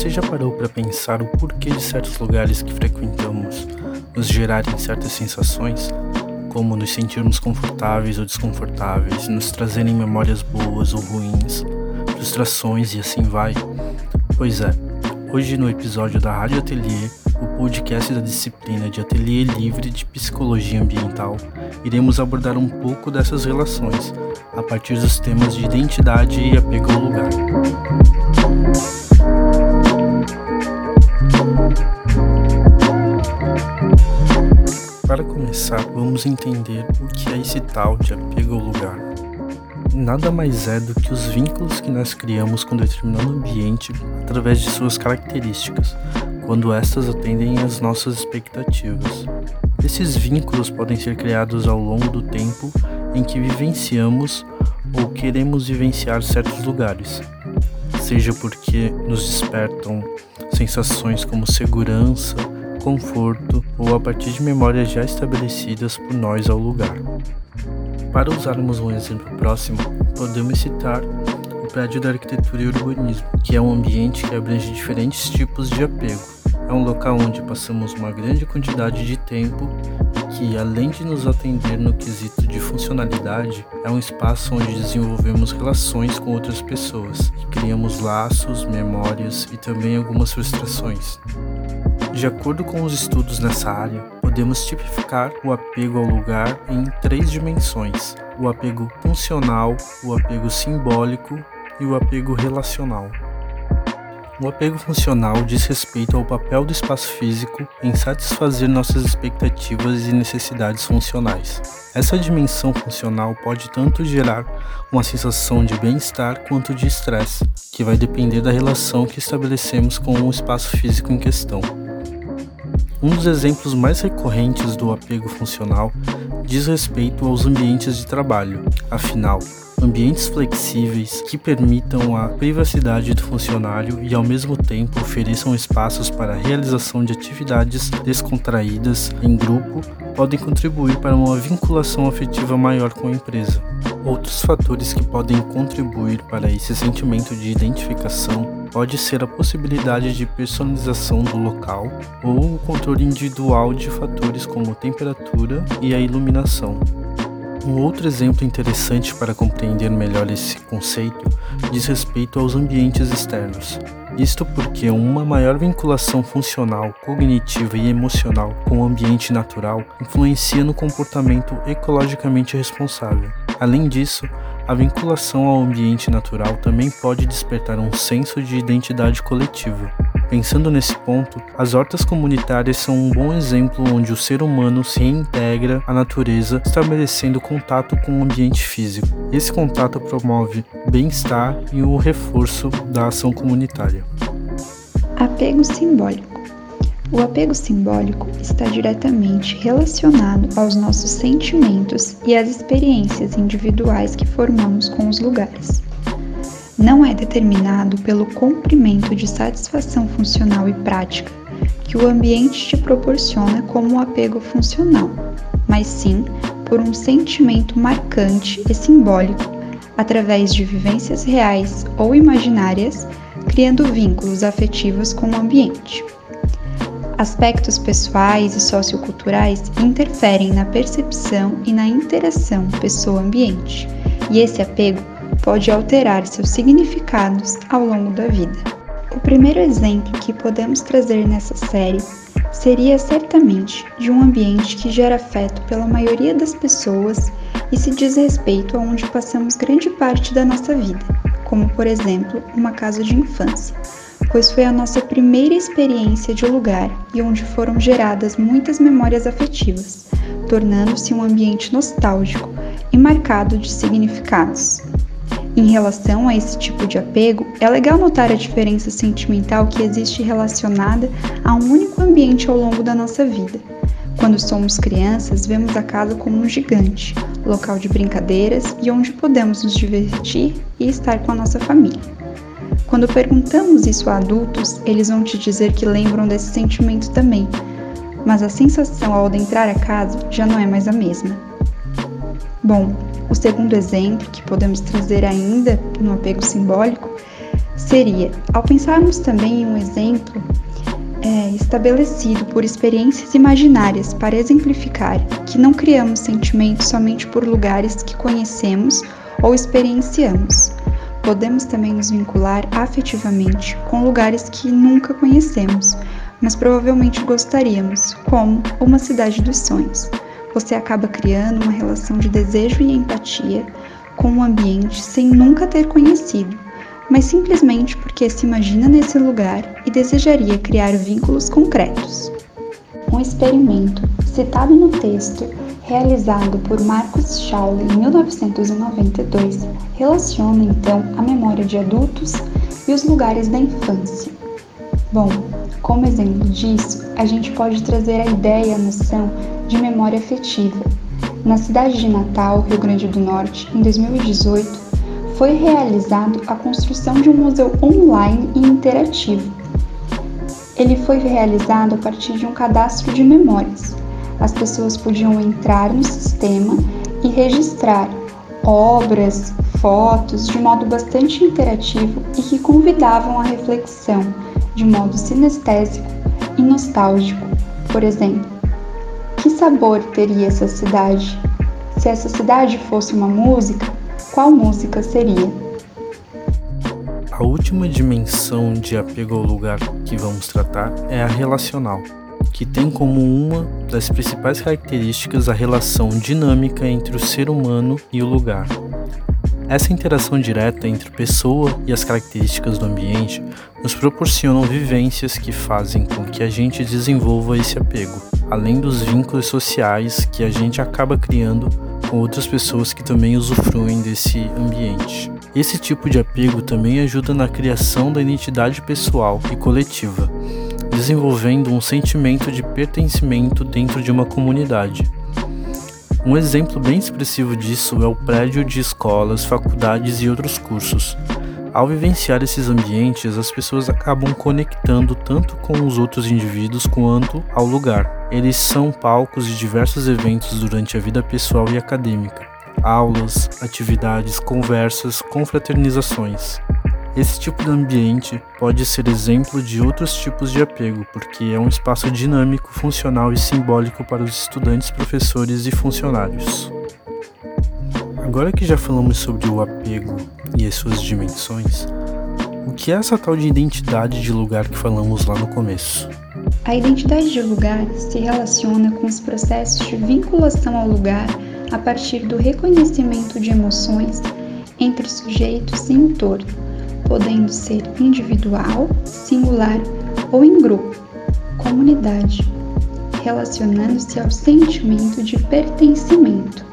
Você já parou para pensar o porquê de certos lugares que frequentamos nos gerarem certas sensações, como nos sentirmos confortáveis ou desconfortáveis, nos trazerem memórias boas ou ruins, frustrações e assim vai? Pois é, hoje no episódio da Rádio Atelier, o podcast da disciplina de Ateliê Livre de Psicologia Ambiental, iremos abordar um pouco dessas relações, a partir dos temas de identidade e apego ao lugar. Começar, vamos entender o que é esse tal de apego ao lugar. Nada mais é do que os vínculos que nós criamos com determinado ambiente através de suas características, quando estas atendem às nossas expectativas. Esses vínculos podem ser criados ao longo do tempo em que vivenciamos ou queremos vivenciar certos lugares, seja porque nos despertam sensações como segurança, conforto ou a partir de memórias já estabelecidas por nós ao lugar. Para usarmos um exemplo próximo, podemos citar o prédio da arquitetura e urbanismo, que é um ambiente que abrange diferentes tipos de apego. É um local onde passamos uma grande quantidade de tempo e que, além de nos atender no quesito de funcionalidade, é um espaço onde desenvolvemos relações com outras pessoas criamos laços, memórias e também algumas frustrações. De acordo com os estudos nessa área, podemos tipificar o apego ao lugar em três dimensões: o apego funcional, o apego simbólico e o apego relacional. O apego funcional diz respeito ao papel do espaço físico em satisfazer nossas expectativas e necessidades funcionais. Essa dimensão funcional pode tanto gerar uma sensação de bem-estar quanto de estresse, que vai depender da relação que estabelecemos com o espaço físico em questão. Um dos exemplos mais recorrentes do apego funcional diz respeito aos ambientes de trabalho. Afinal, ambientes flexíveis que permitam a privacidade do funcionário e ao mesmo tempo ofereçam espaços para a realização de atividades descontraídas em grupo podem contribuir para uma vinculação afetiva maior com a empresa. Outros fatores que podem contribuir para esse sentimento de identificação pode ser a possibilidade de personalização do local ou o controle individual de fatores como temperatura e a iluminação. Um outro exemplo interessante para compreender melhor esse conceito diz respeito aos ambientes externos. Isto porque uma maior vinculação funcional, cognitiva e emocional com o ambiente natural influencia no comportamento ecologicamente responsável. Além disso, a vinculação ao ambiente natural também pode despertar um senso de identidade coletiva. Pensando nesse ponto, as hortas comunitárias são um bom exemplo onde o ser humano se reintegra à natureza, estabelecendo contato com o ambiente físico. Esse contato promove bem-estar e o reforço da ação comunitária. Apego simbólico. O apego simbólico está diretamente relacionado aos nossos sentimentos e às experiências individuais que formamos com os lugares. Não é determinado pelo comprimento de satisfação funcional e prática que o ambiente te proporciona como apego funcional, mas sim por um sentimento marcante e simbólico através de vivências reais ou imaginárias, criando vínculos afetivos com o ambiente. Aspectos pessoais e socioculturais interferem na percepção e na interação pessoa-ambiente, e esse apego pode alterar seus significados ao longo da vida. O primeiro exemplo que podemos trazer nessa série seria certamente de um ambiente que gera afeto pela maioria das pessoas e se diz respeito a onde passamos grande parte da nossa vida, como por exemplo uma casa de infância pois foi a nossa primeira experiência de lugar e onde foram geradas muitas memórias afetivas, tornando-se um ambiente nostálgico e marcado de significados. Em relação a esse tipo de apego, é legal notar a diferença sentimental que existe relacionada a um único ambiente ao longo da nossa vida. Quando somos crianças, vemos a casa como um gigante, local de brincadeiras e onde podemos nos divertir e estar com a nossa família. Quando perguntamos isso a adultos, eles vão te dizer que lembram desse sentimento também, mas a sensação ao adentrar a casa já não é mais a mesma. Bom, o segundo exemplo que podemos trazer ainda no apego simbólico seria, ao pensarmos também em um exemplo é, estabelecido por experiências imaginárias para exemplificar que não criamos sentimentos somente por lugares que conhecemos ou experienciamos. Podemos também nos vincular afetivamente com lugares que nunca conhecemos, mas provavelmente gostaríamos, como uma cidade dos sonhos. Você acaba criando uma relação de desejo e empatia com o ambiente sem nunca ter conhecido mas simplesmente porque se imagina nesse lugar e desejaria criar vínculos concretos. Um experimento citado no texto, realizado por Marcus Schauble em 1992, relaciona então a memória de adultos e os lugares da infância. Bom, como exemplo disso, a gente pode trazer a ideia e a noção de memória afetiva. Na cidade de Natal, Rio Grande do Norte, em 2018, foi realizado a construção de um museu online e interativo. Ele foi realizado a partir de um cadastro de memórias. As pessoas podiam entrar no sistema e registrar obras, fotos de modo bastante interativo e que convidavam à reflexão de modo sinestésico e nostálgico. Por exemplo, que sabor teria essa cidade? Se essa cidade fosse uma música, qual música seria? A última dimensão de apego ao lugar que vamos tratar é a relacional, que tem como uma das principais características a relação dinâmica entre o ser humano e o lugar. Essa interação direta entre pessoa e as características do ambiente nos proporcionam vivências que fazem com que a gente desenvolva esse apego, além dos vínculos sociais que a gente acaba criando com outras pessoas que também usufruem desse ambiente. Esse tipo de apego também ajuda na criação da identidade pessoal e coletiva, desenvolvendo um sentimento de pertencimento dentro de uma comunidade. Um exemplo bem expressivo disso é o prédio de escolas, faculdades e outros cursos. Ao vivenciar esses ambientes, as pessoas acabam conectando tanto com os outros indivíduos quanto ao lugar. Eles são palcos de diversos eventos durante a vida pessoal e acadêmica, aulas, atividades, conversas, confraternizações. Esse tipo de ambiente pode ser exemplo de outros tipos de apego, porque é um espaço dinâmico, funcional e simbólico para os estudantes, professores e funcionários. Agora que já falamos sobre o apego e as suas dimensões, o que é essa tal de identidade de lugar que falamos lá no começo? A identidade de lugar se relaciona com os processos de vinculação ao lugar a partir do reconhecimento de emoções entre sujeitos e entorno, podendo ser individual, singular ou em grupo, comunidade, relacionando-se ao sentimento de pertencimento.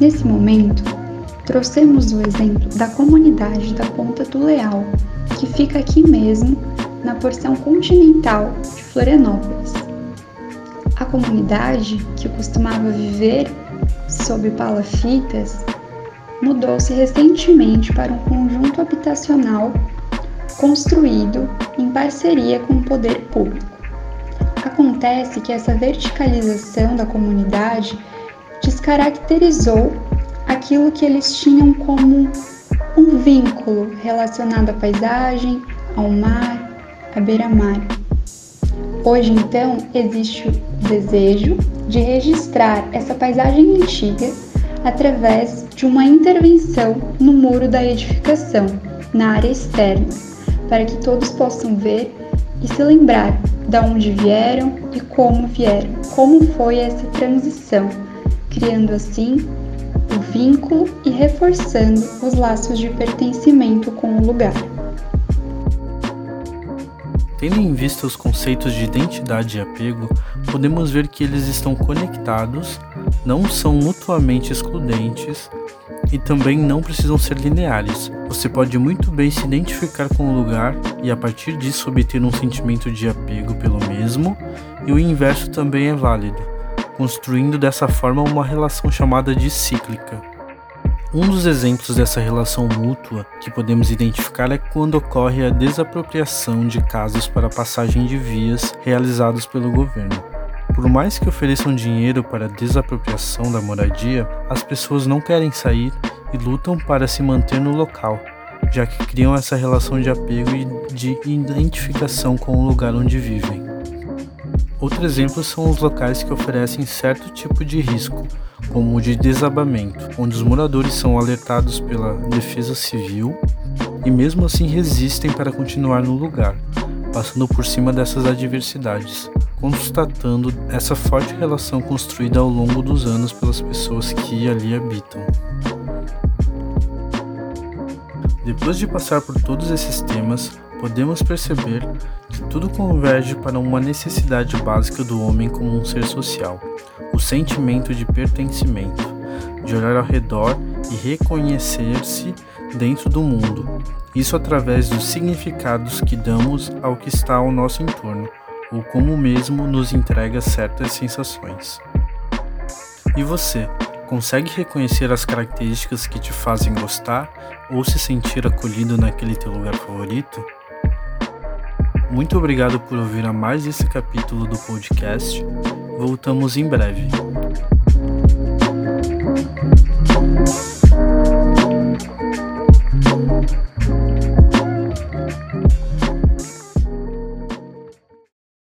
Nesse momento, trouxemos o exemplo da comunidade da Ponta do Leal, que fica aqui mesmo na porção continental de Florianópolis. A comunidade, que costumava viver sob palafitas, mudou-se recentemente para um conjunto habitacional construído em parceria com o poder público. Acontece que essa verticalização da comunidade descaracterizou aquilo que eles tinham como um vínculo relacionado à paisagem, ao mar, à beira-mar. Hoje, então, existe o desejo de registrar essa paisagem antiga através de uma intervenção no muro da edificação, na área externa, para que todos possam ver e se lembrar de onde vieram e como vieram, como foi essa transição, criando assim o vínculo e reforçando os laços de pertencimento com o lugar. Tendo em vista os conceitos de identidade e apego, podemos ver que eles estão conectados, não são mutuamente excludentes e também não precisam ser lineares. Você pode muito bem se identificar com o lugar e a partir disso obter um sentimento de apego pelo mesmo, e o inverso também é válido, construindo dessa forma uma relação chamada de cíclica. Um dos exemplos dessa relação mútua que podemos identificar é quando ocorre a desapropriação de casas para passagem de vias realizados pelo governo. Por mais que ofereçam dinheiro para a desapropriação da moradia, as pessoas não querem sair e lutam para se manter no local, já que criam essa relação de apego e de identificação com o lugar onde vivem. Outro exemplo são os locais que oferecem certo tipo de risco, como o de desabamento, onde os moradores são alertados pela defesa civil e mesmo assim resistem para continuar no lugar, passando por cima dessas adversidades, constatando essa forte relação construída ao longo dos anos pelas pessoas que ali habitam. Depois de passar por todos esses temas, podemos perceber tudo converge para uma necessidade básica do homem como um ser social, o sentimento de pertencimento, de olhar ao redor e reconhecer-se dentro do mundo, isso através dos significados que damos ao que está ao nosso entorno, ou como mesmo nos entrega certas sensações. E você, consegue reconhecer as características que te fazem gostar ou se sentir acolhido naquele teu lugar favorito? Muito obrigado por ouvir a mais esse capítulo do podcast. Voltamos em breve.